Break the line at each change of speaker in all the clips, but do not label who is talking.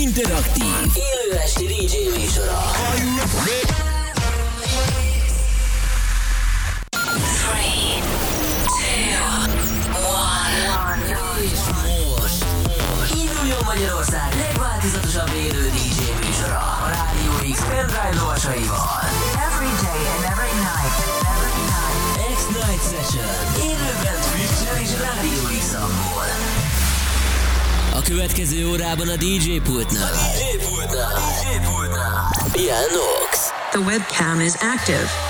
interaktív, élő esti DJ műsora. Three, two, one. És most induljon Magyarország legváltozatosabb élő DJ műsora a Rádió X pendrive lovasaival.
Every day and every night. Every night.
X-Night Session. Következő órában a DJ pultnál. A DJ pultnál. A DJ pultnál. Pianox.
The webcam is active.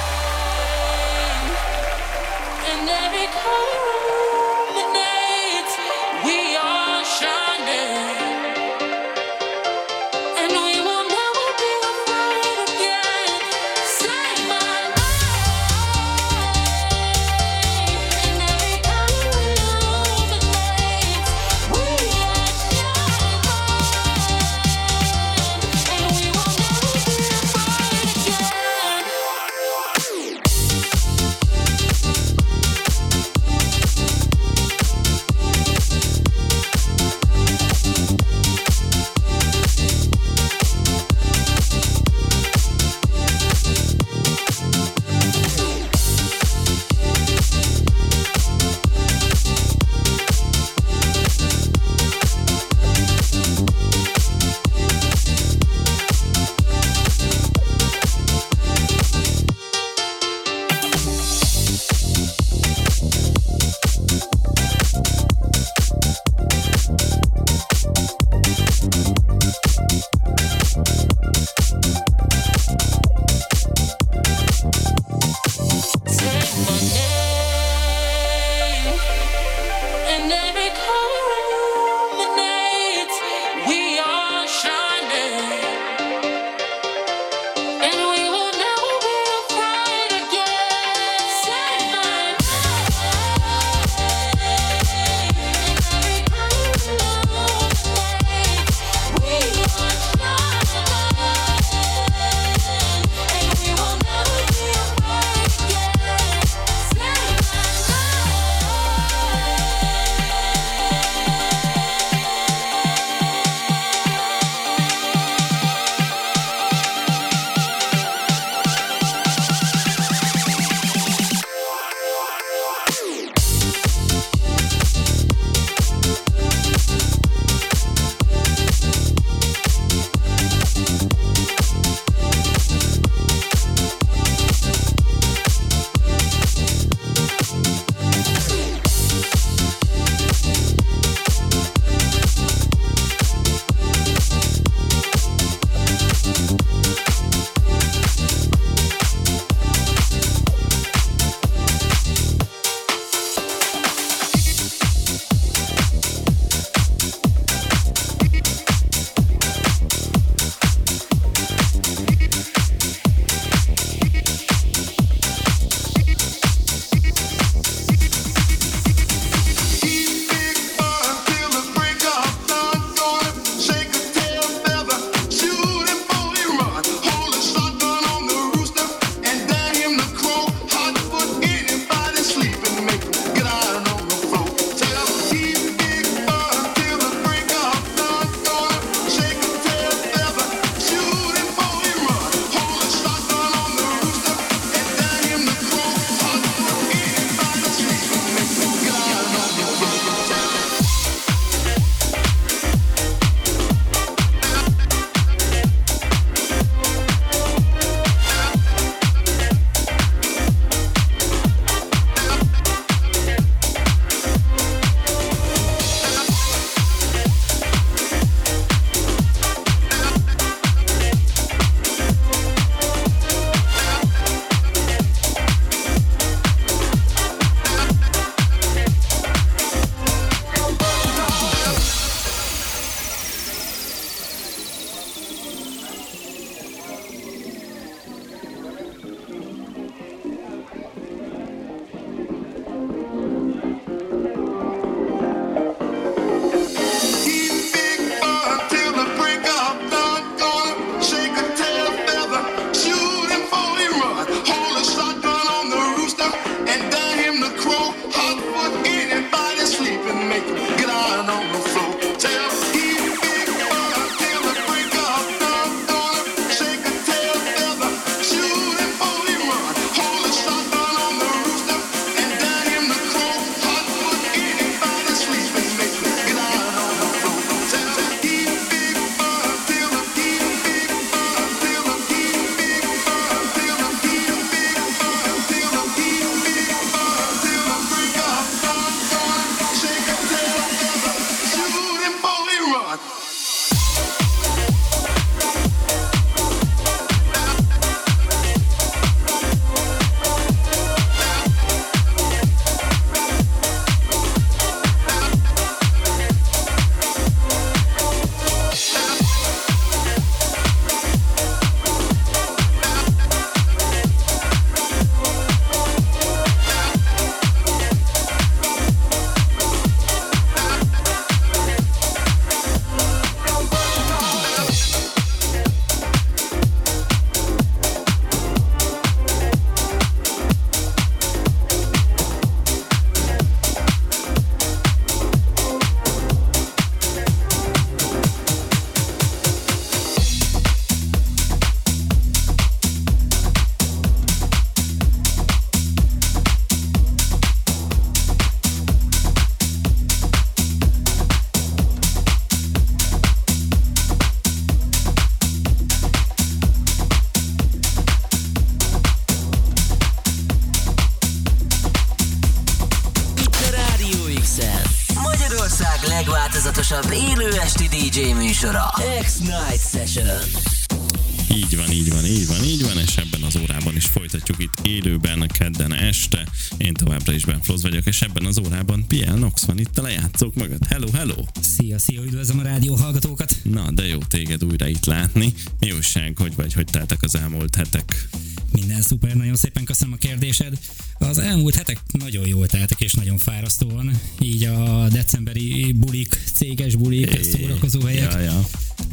Floz vagyok, és ebben az órában Piel Nox van itt a lejátszók mögött. Hello, hello!
Szia, szia, üdvözlöm a rádió hallgatókat.
Na, de jó téged újra itt látni. Mi újság, hogy vagy, hogy teltek az elmúlt hetek?
Minden szuper, nagyon szépen köszönöm a kérdésed. Az elmúlt hetek nagyon jól teltek és nagyon fárasztóan. Így a decemberi bulik, céges bulik, szórakozó helyek.
Ja, ja.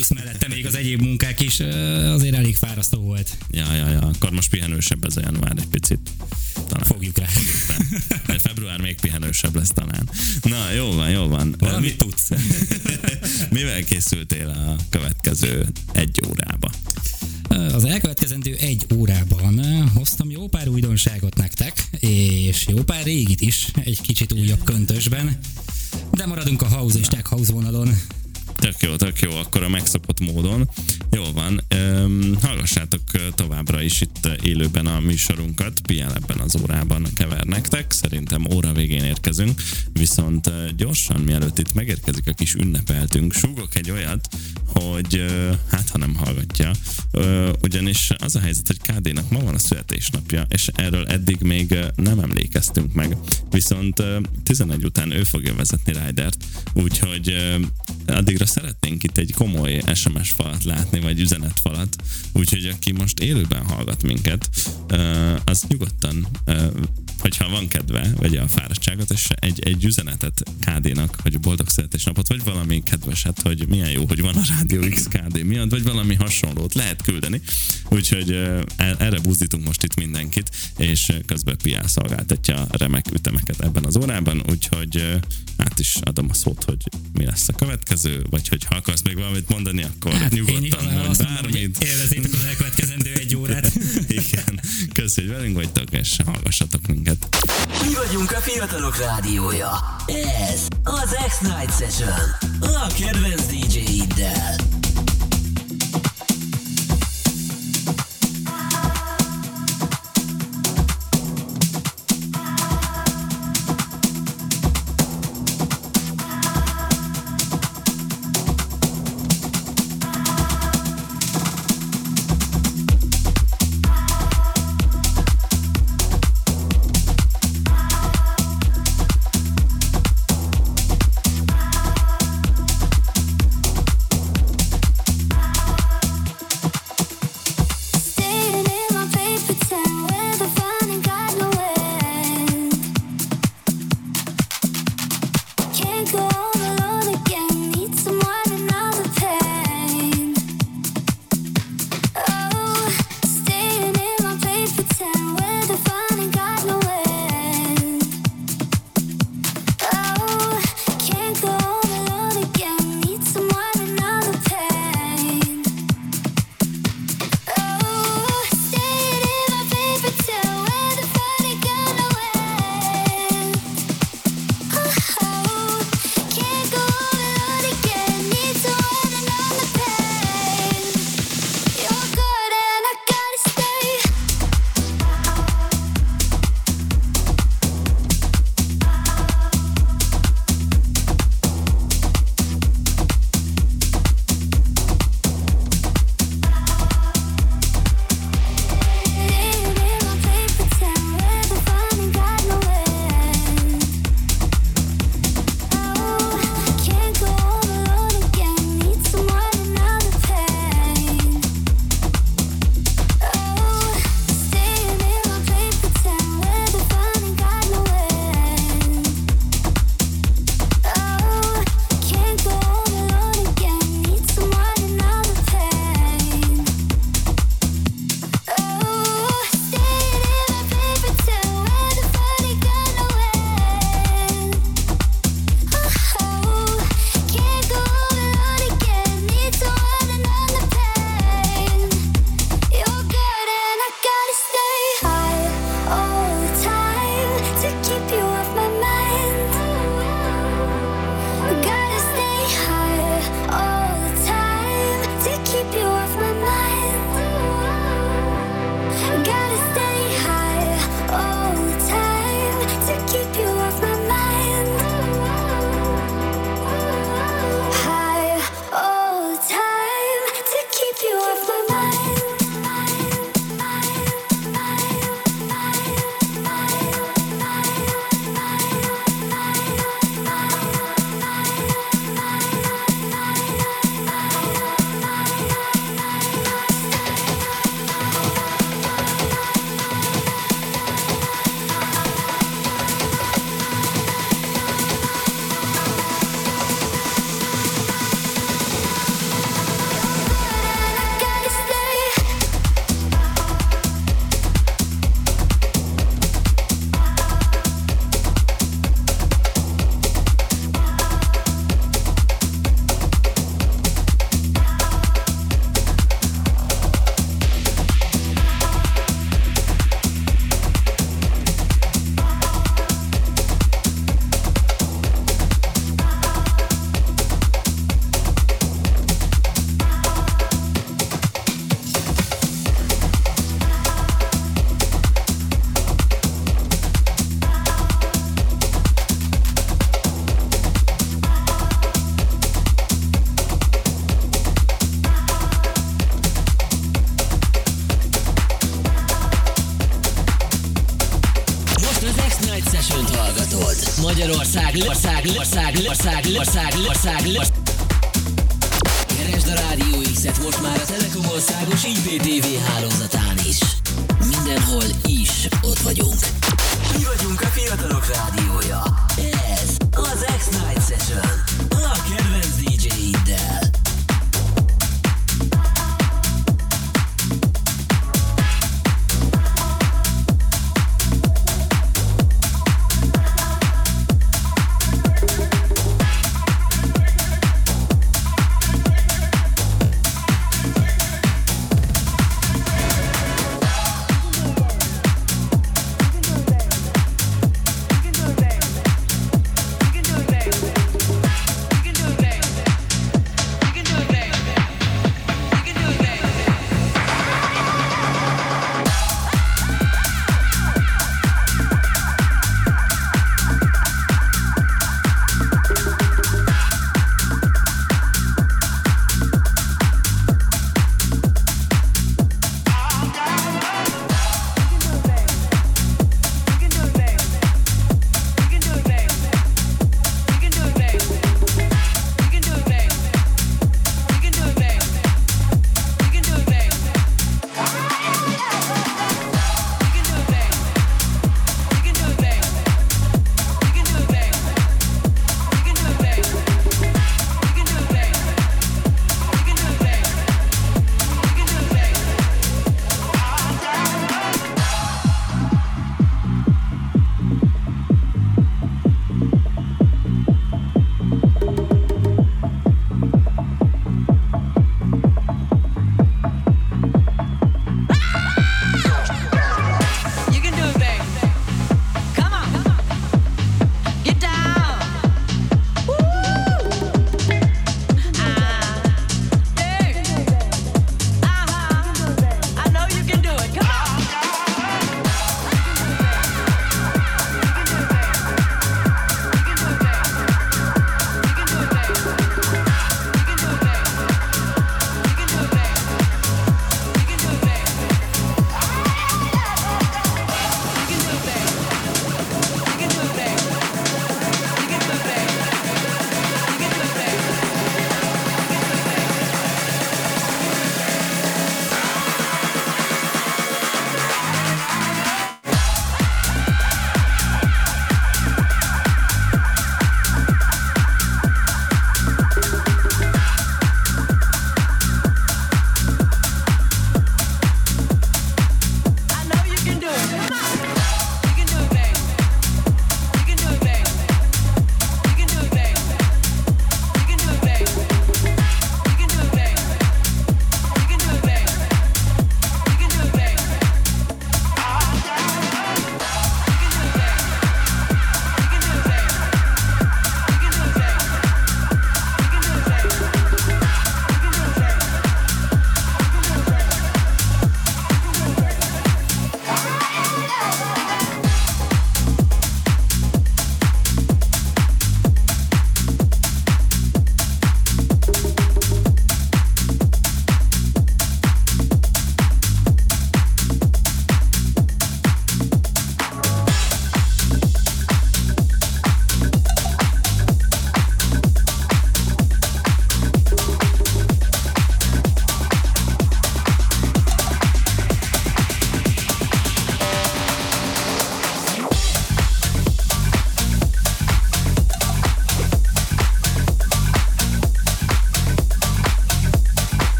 Plusz mellette még az egyéb munkák is azért elég fárasztó volt.
Ja, ja, ja. Akkor most pihenősebb ez a január egy picit. Talán.
Fogjuk rá.
De február még pihenősebb lesz talán. Na, jó van, jó van.
Valamit tudsz.
Mivel készültél a következő egy órába?
Az elkövetkezendő egy órában hoztam jó pár újdonságot nektek, és jó pár régit is, egy kicsit újabb köntösben. De maradunk a house és tech house vonalon.
Tök jó, tök jó, akkor a megszokott módon. Jó van, hallgassátok továbbra is itt élőben a műsorunkat, Piel ebben az órában kever nektek, szerintem óra végén érkezünk, viszont gyorsan, mielőtt itt megérkezik a kis ünnepeltünk, súgok egy olyat, hogy hát ha nem hallgatja, ugyanis az a helyzet, hogy KD-nak ma van a születésnapja, és erről eddig még nem emlékeztünk meg, viszont ö, 11 után ő fogja vezetni Rydert, úgyhogy ö, addigra szeretnénk itt egy komoly SMS falat látni, vagy üzenetfalat, úgyhogy aki most élőben hallgat minket, az nyugodtan, hogyha van kedve, vegye a fáradtságot, és egy, egy üzenetet KD-nak, hogy boldog születésnapot, vagy valami kedveset, hogy milyen jó, hogy van a Rádió X KD miatt, vagy valami hasonlót lehet küldeni. Úgyhogy e- erre buzdítunk most itt mindenkit, és közben Piá szolgáltatja remek ütemeket ebben az órában, úgyhogy át is adom a szót, hogy mi lesz a következő, vagy hogy ha akarsz még valamit mondani, akkor hát,
én
nyugodtan
mondom, hogy
bármit.
élvezétek az elkövetkezendő egy órát.
Igen, köszönjük, hogy velünk vagytok, és hallgassatok minket.
Mi vagyunk a fiatalok rádiója. Ez az X-Night Session. A kedvenc DJ-iddel.
Night
session hallgatod. Magyarország, ország, ország, ország, ország, ország, ország. Keresd a Rádió X-et most már a Telekom országos IPTV hálózatán is. Mindenhol is ott vagyunk. Mi vagyunk a fiatalok rádiója. Ez az X-Night Session.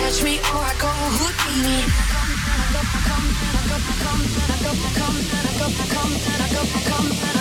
catch me or I go Houdini. Come, come, come, come, come, come, come, come, come, come, come,
come, come, come, come, come, come,
come, come, come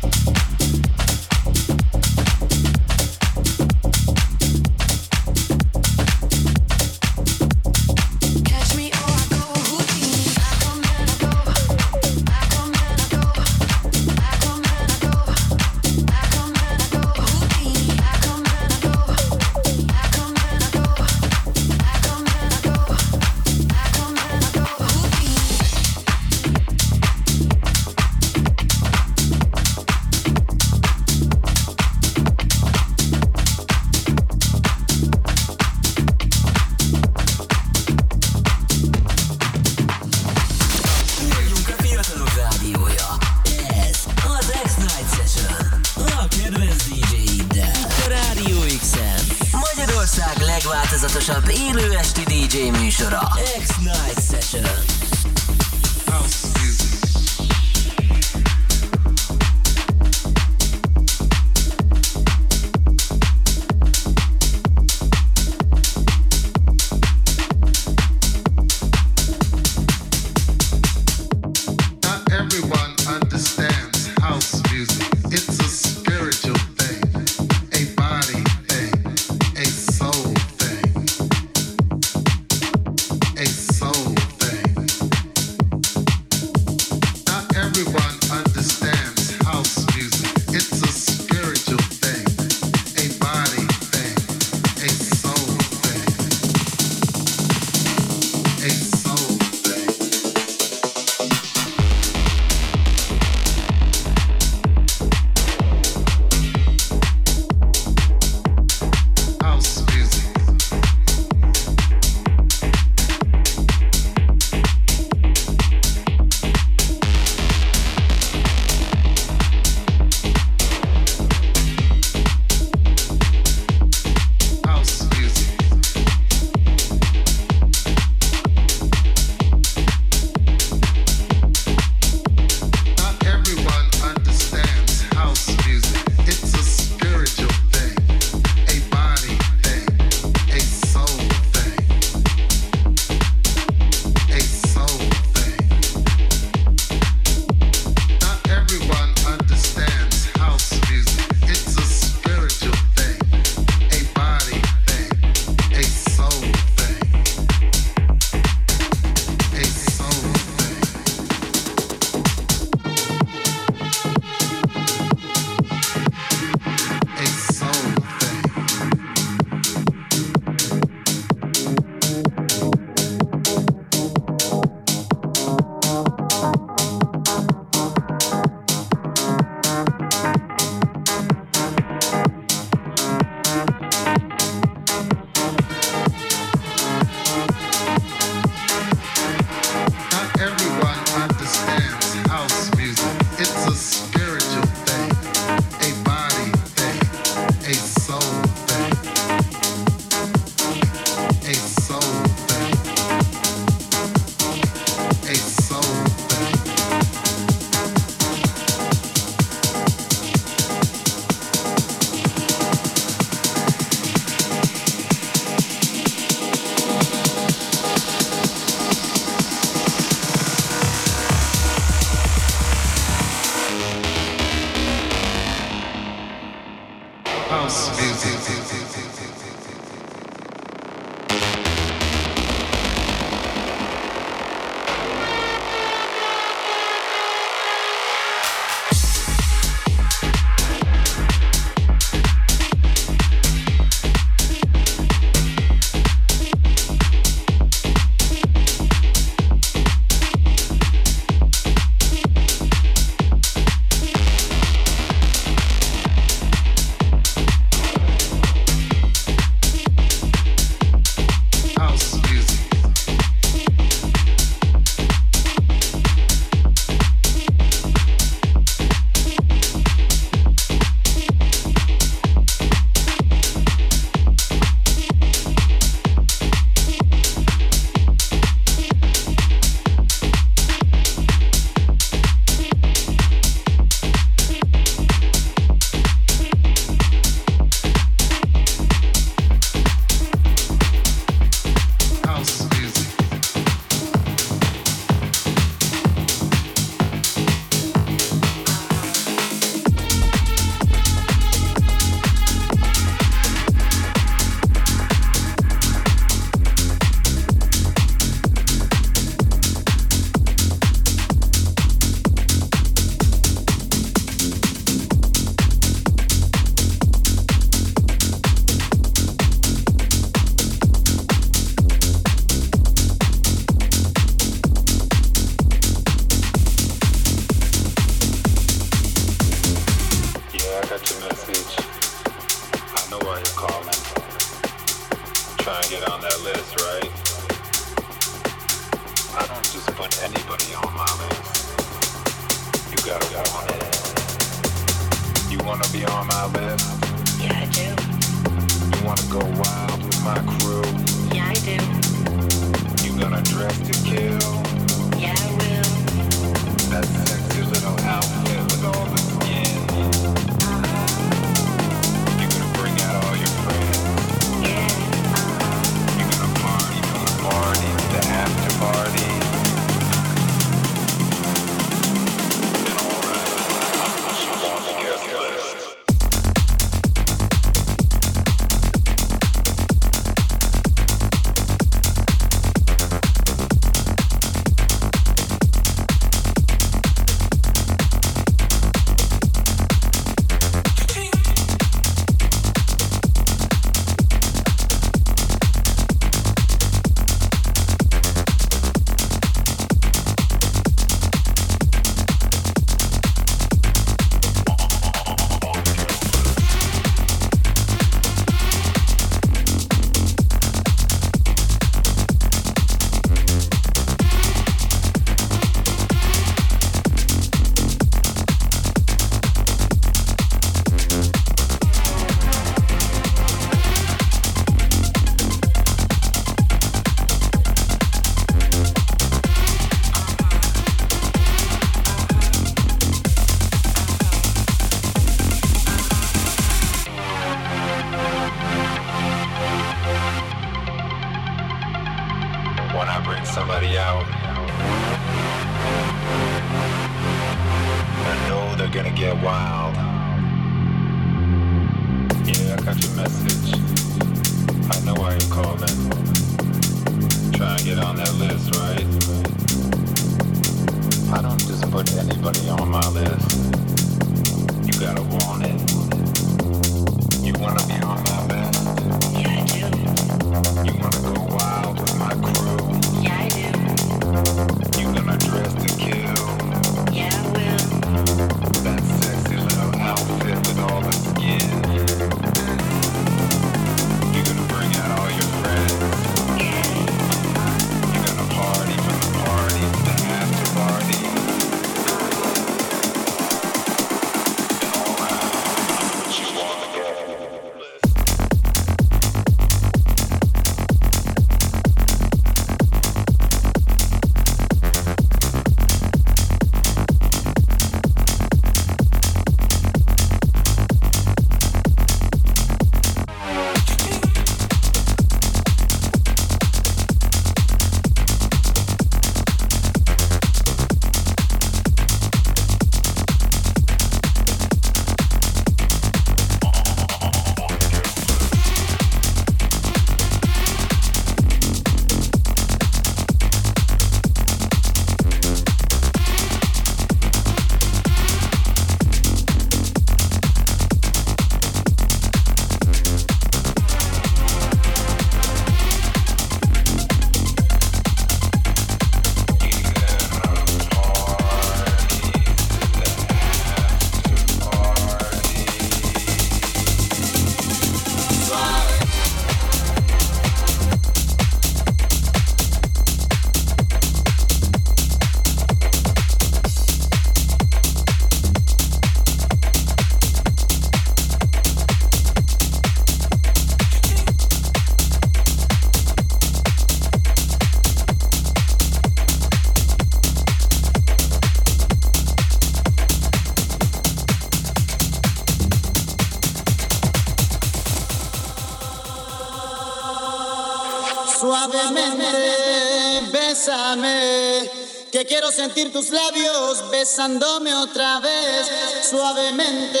Quiero sentir tus labios besándome otra vez, suavemente,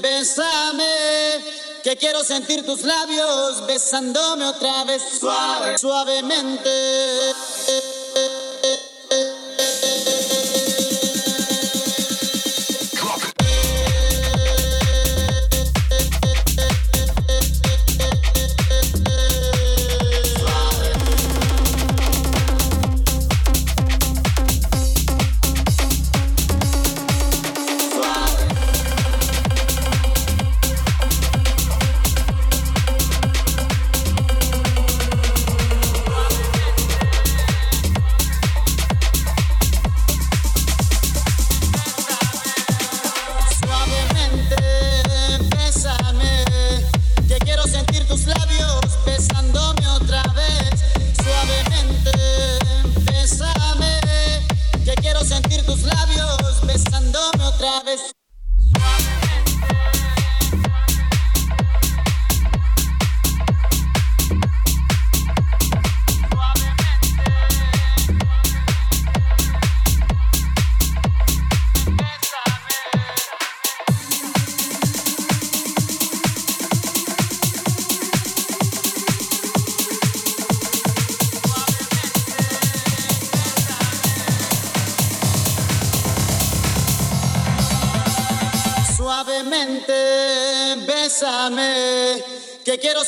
besame. Que quiero sentir tus labios besándome otra vez, suavemente.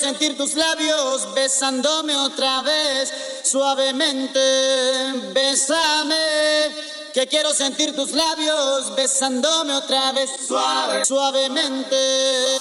sentir tus labios besándome otra vez, suavemente, besame. Que quiero sentir tus labios besándome otra vez, suavemente.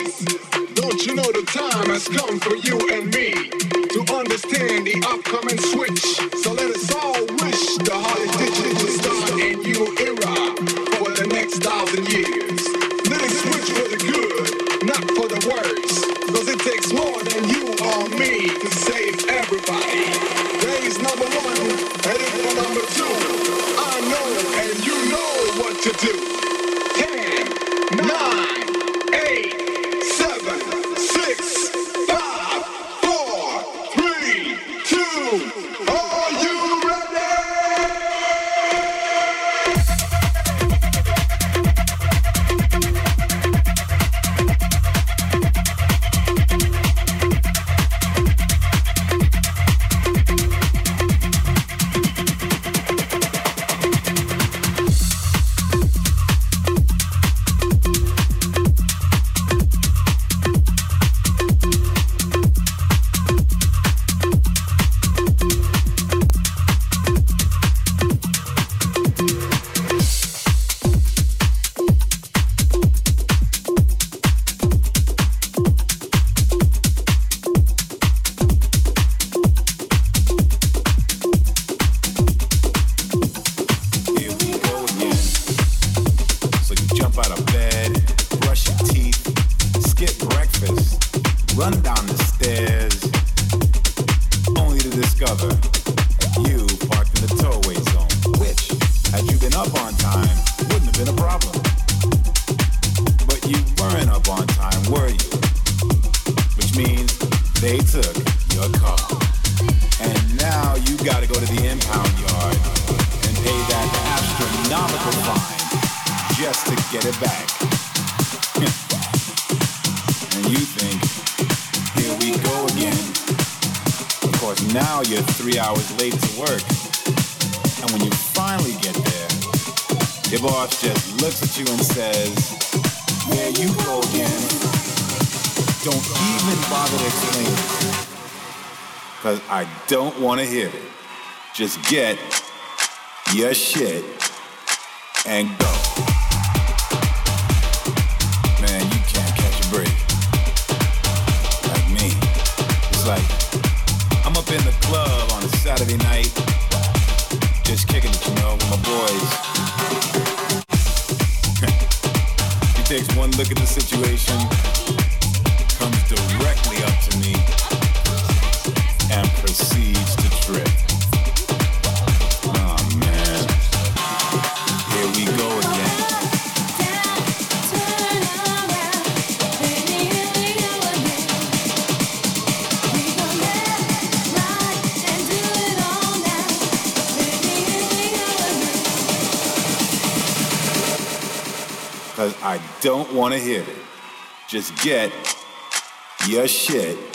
place. Don't you know the time has come for you and me to understand the upcoming switch? to
get it back. and you think, here we go again. Of course, now you're three hours late to work. And when you finally get there, your boss just looks at you and says, there you go again.
Don't even bother to explain it. Because I don't want to hear it. Just get your shit and go. look at the situation. don't want to hit it. Just get your shit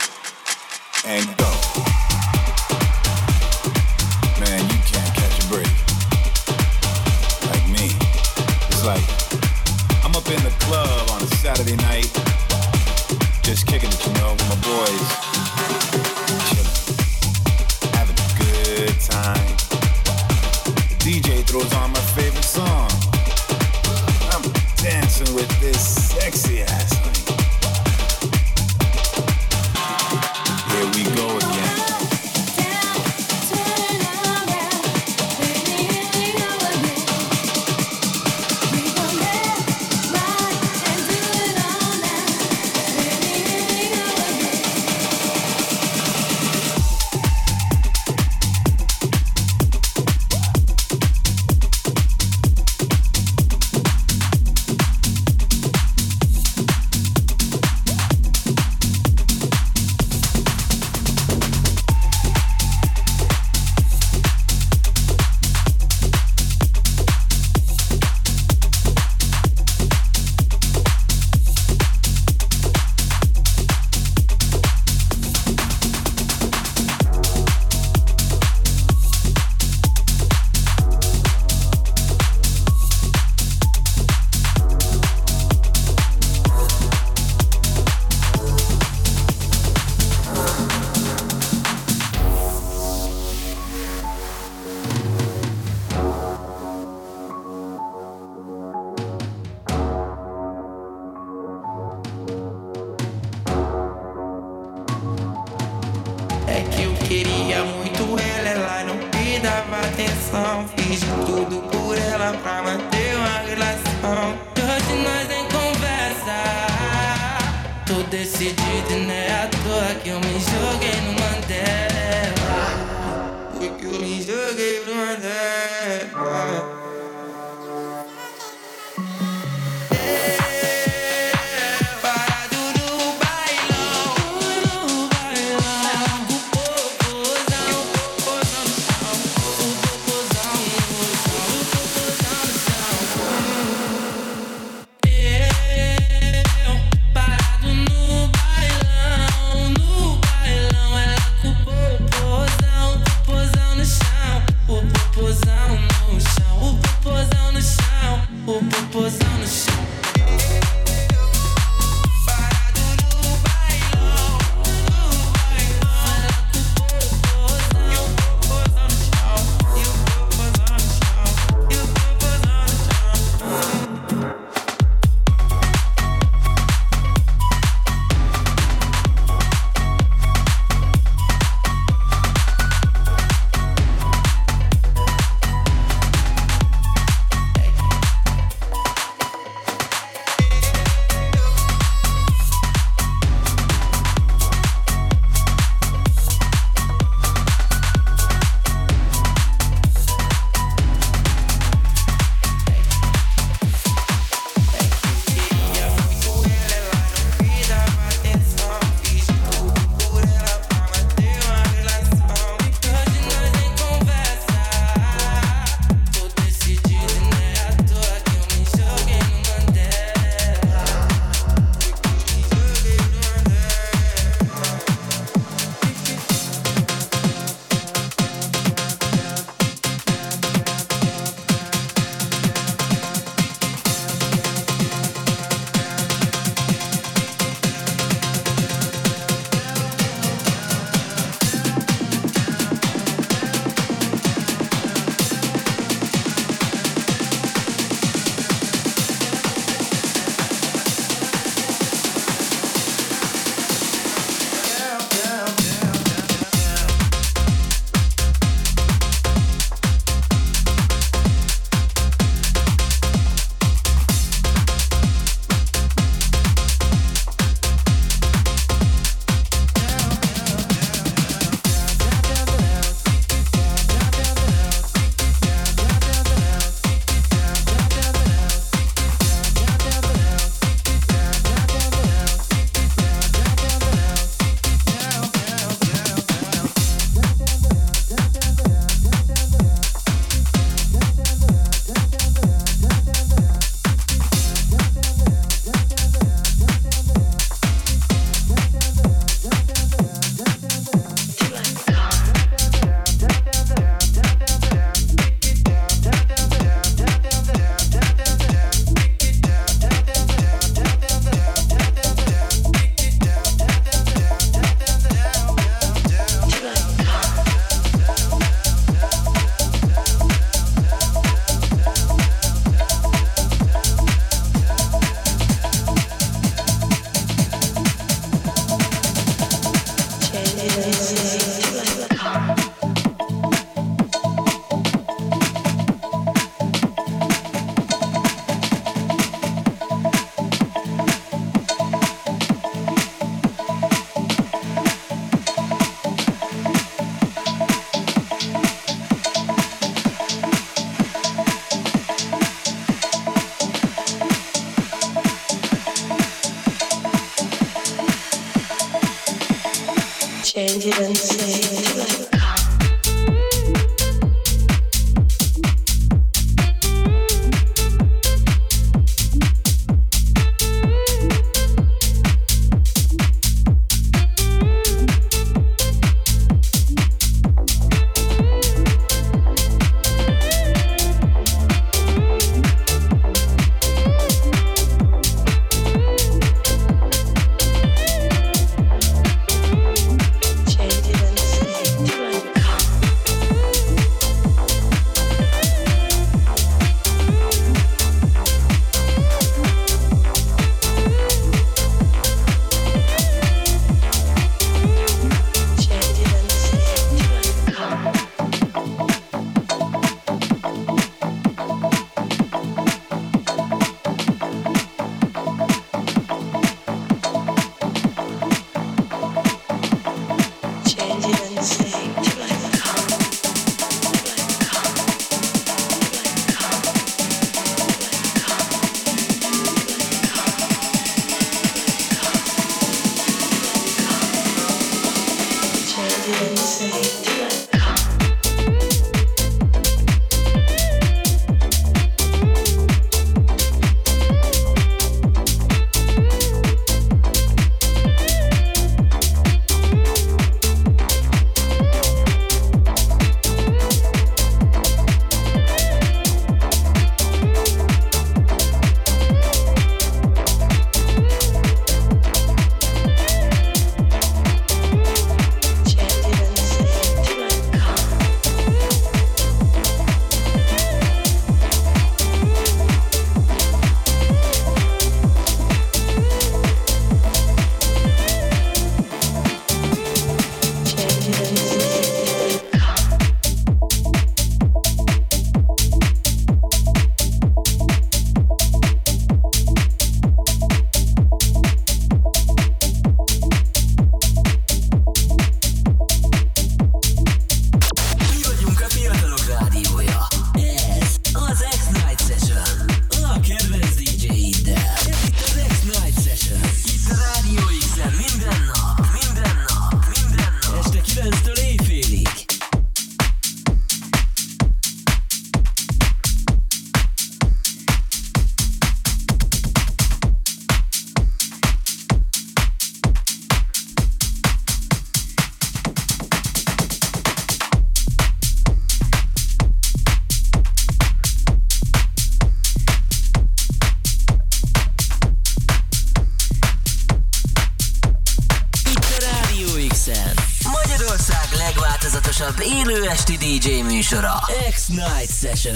Session.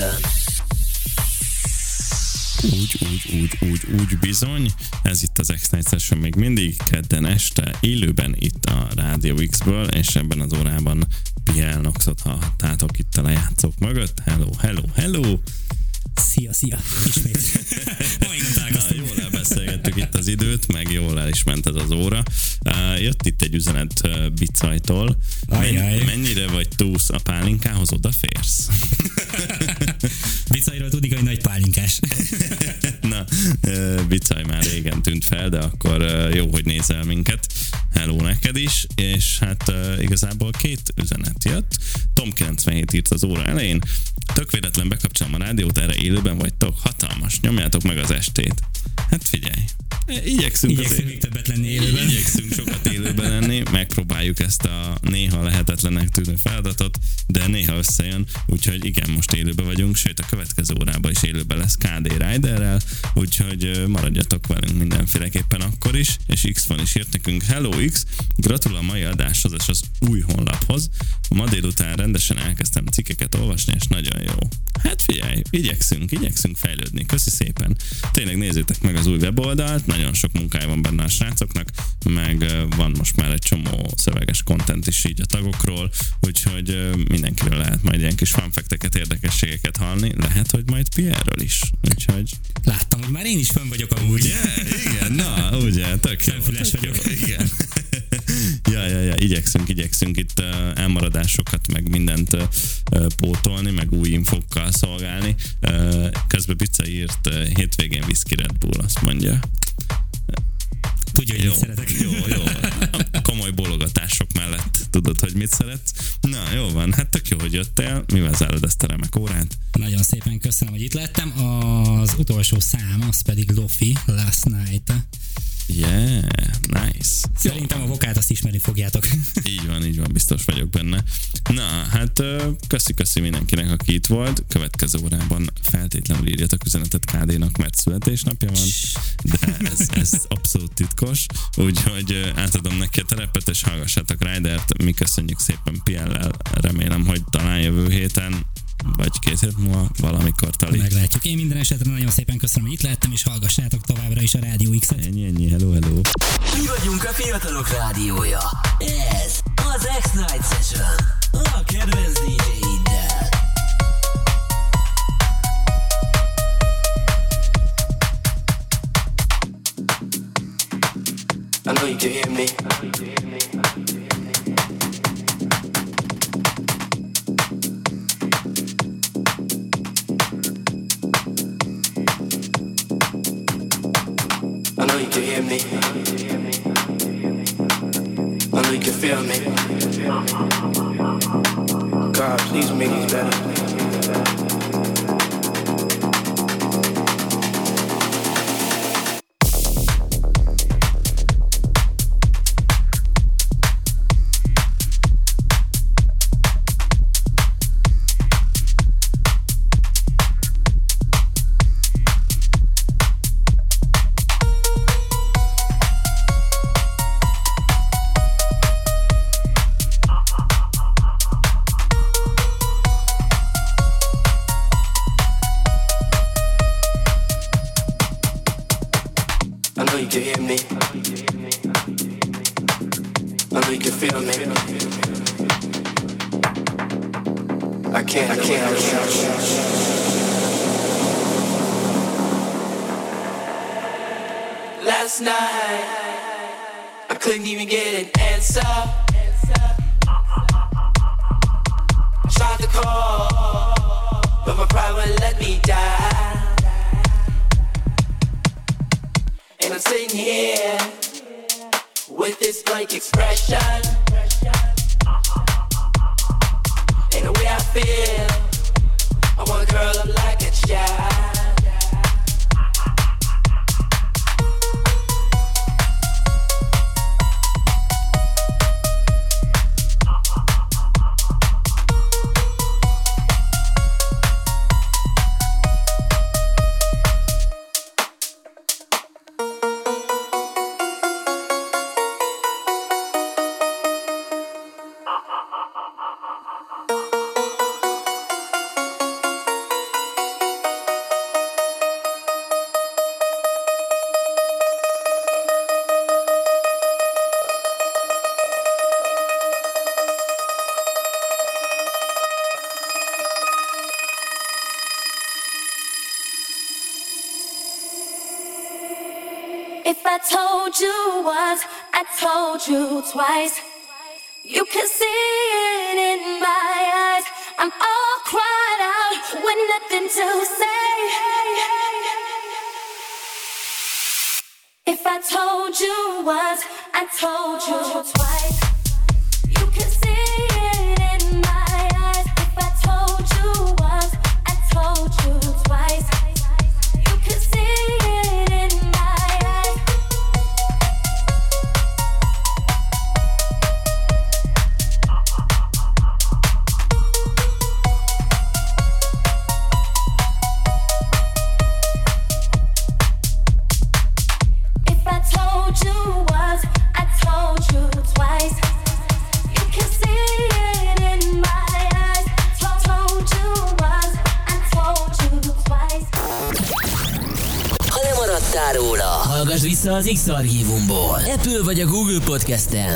Úgy, úgy, úgy, úgy, úgy bizony. Ez itt az X-Night Session még mindig kedden este élőben itt a Rádió X-ből, és ebben az órában PL Noxot hallhattátok itt a lejátszók mögött. Hello, hello, hello!
Szia, szia, ismét.
Na, jól elbeszélgettük itt az időt, meg jól el is ment ez az óra. Uh, jött itt egy üzenet uh, Bicajtól. Mennyire vagy túsz a pálinkához, odaférsz?
Bicajról tudik, hogy nagy pálinkás.
Na, Bicaj már régen tűnt fel, de akkor jó, hogy nézel minket. Hello neked is, és hát igazából két üzenet jött. Tom 97 írt az óra elején. Tök véletlen bekapcsolom a rádiót, erre élőben vagytok, hatalmas, nyomjátok meg az estét. Hát figyelj, igyekszünk,
Igyekszünk még többet lenni élőben.
Igyekszünk sokat élőben lenni, megpróbáljuk ezt a néha lehetetlenek tűnő feladatot, de néha összejön, úgyhogy igen, most élőben vagyunk, sőt a következő órában is élőben lesz KD Riderrel, úgyhogy maradjatok velünk mindenféleképpen akkor is, és X van is írt nekünk, Hello X, gratul a mai adáshoz és az új honlaphoz. Ma délután rendesen elkezdtem cikkeket olvasni, és nagyon jó. Hát figyelj, igyekszünk, igyekszünk fejlődni. Köszi szépen. Tényleg nézzétek meg az új weboldalt, nagyon sok munkája van benne a srácoknak, meg van most már egy csomó szöveges content is így a tagokról, úgyhogy mindenkiről lehet majd ilyen kis fanfekteket, érdekességeket hallni. Lehet, hogy majd Pierre-ről is. Úgyhogy
Láttam, hogy már én is fönn vagyok amúgy.
Ugye? Igen, na, ugye, tök jó.
Szemfüles
tök jó.
vagyok.
Igen. ja, ja, ja, igyekszünk, igyekszünk itt elmaradásokat, meg mindent pótolni, meg új infókkal szolgálni. Közben Pica írt hétvégén whisky Red Bull, azt mondja.
Tudja, hogy
Jó,
szeretek.
jó, jó. Komoly bologatások mellett tudod, hogy mit szeretsz. Na, jó van, hát tök jó, hogy jöttél. Mivel zárod ezt a remek órát?
Nagyon szépen köszönöm, hogy itt lettem. Az utolsó szám, az pedig Lofi, Last Night.
Yeah, nice.
Szerintem a vokát azt ismerni fogjátok.
Így van, így van, biztos vagyok benne. Na, hát ö, köszi, köszi mindenkinek, aki itt volt. Következő órában feltétlenül írjatok üzenetet KD-nak, mert születésnapja van, de ez, ez abszolút titkos. Úgyhogy átadom neki a terepet, és hallgassátok Rydert. Mi köszönjük szépen PL-lel. Remélem, hogy talán jövő héten vagy két hét múlva valamikor tali.
Meglátjuk. Én minden esetre nagyon szépen köszönöm, hogy itt lettem, és hallgassátok továbbra is a Rádió X-et.
Ennyi, ennyi, hello, hello.
Mi vagyunk a fiatalok rádiója. Ez az X-Night Session. A kedvenc DJ-iddel.
I know you can hear me. Feel me. God, please make these better.
Twice.
Vissza az X-Archívumból. Apple vagy a Google Podcasten.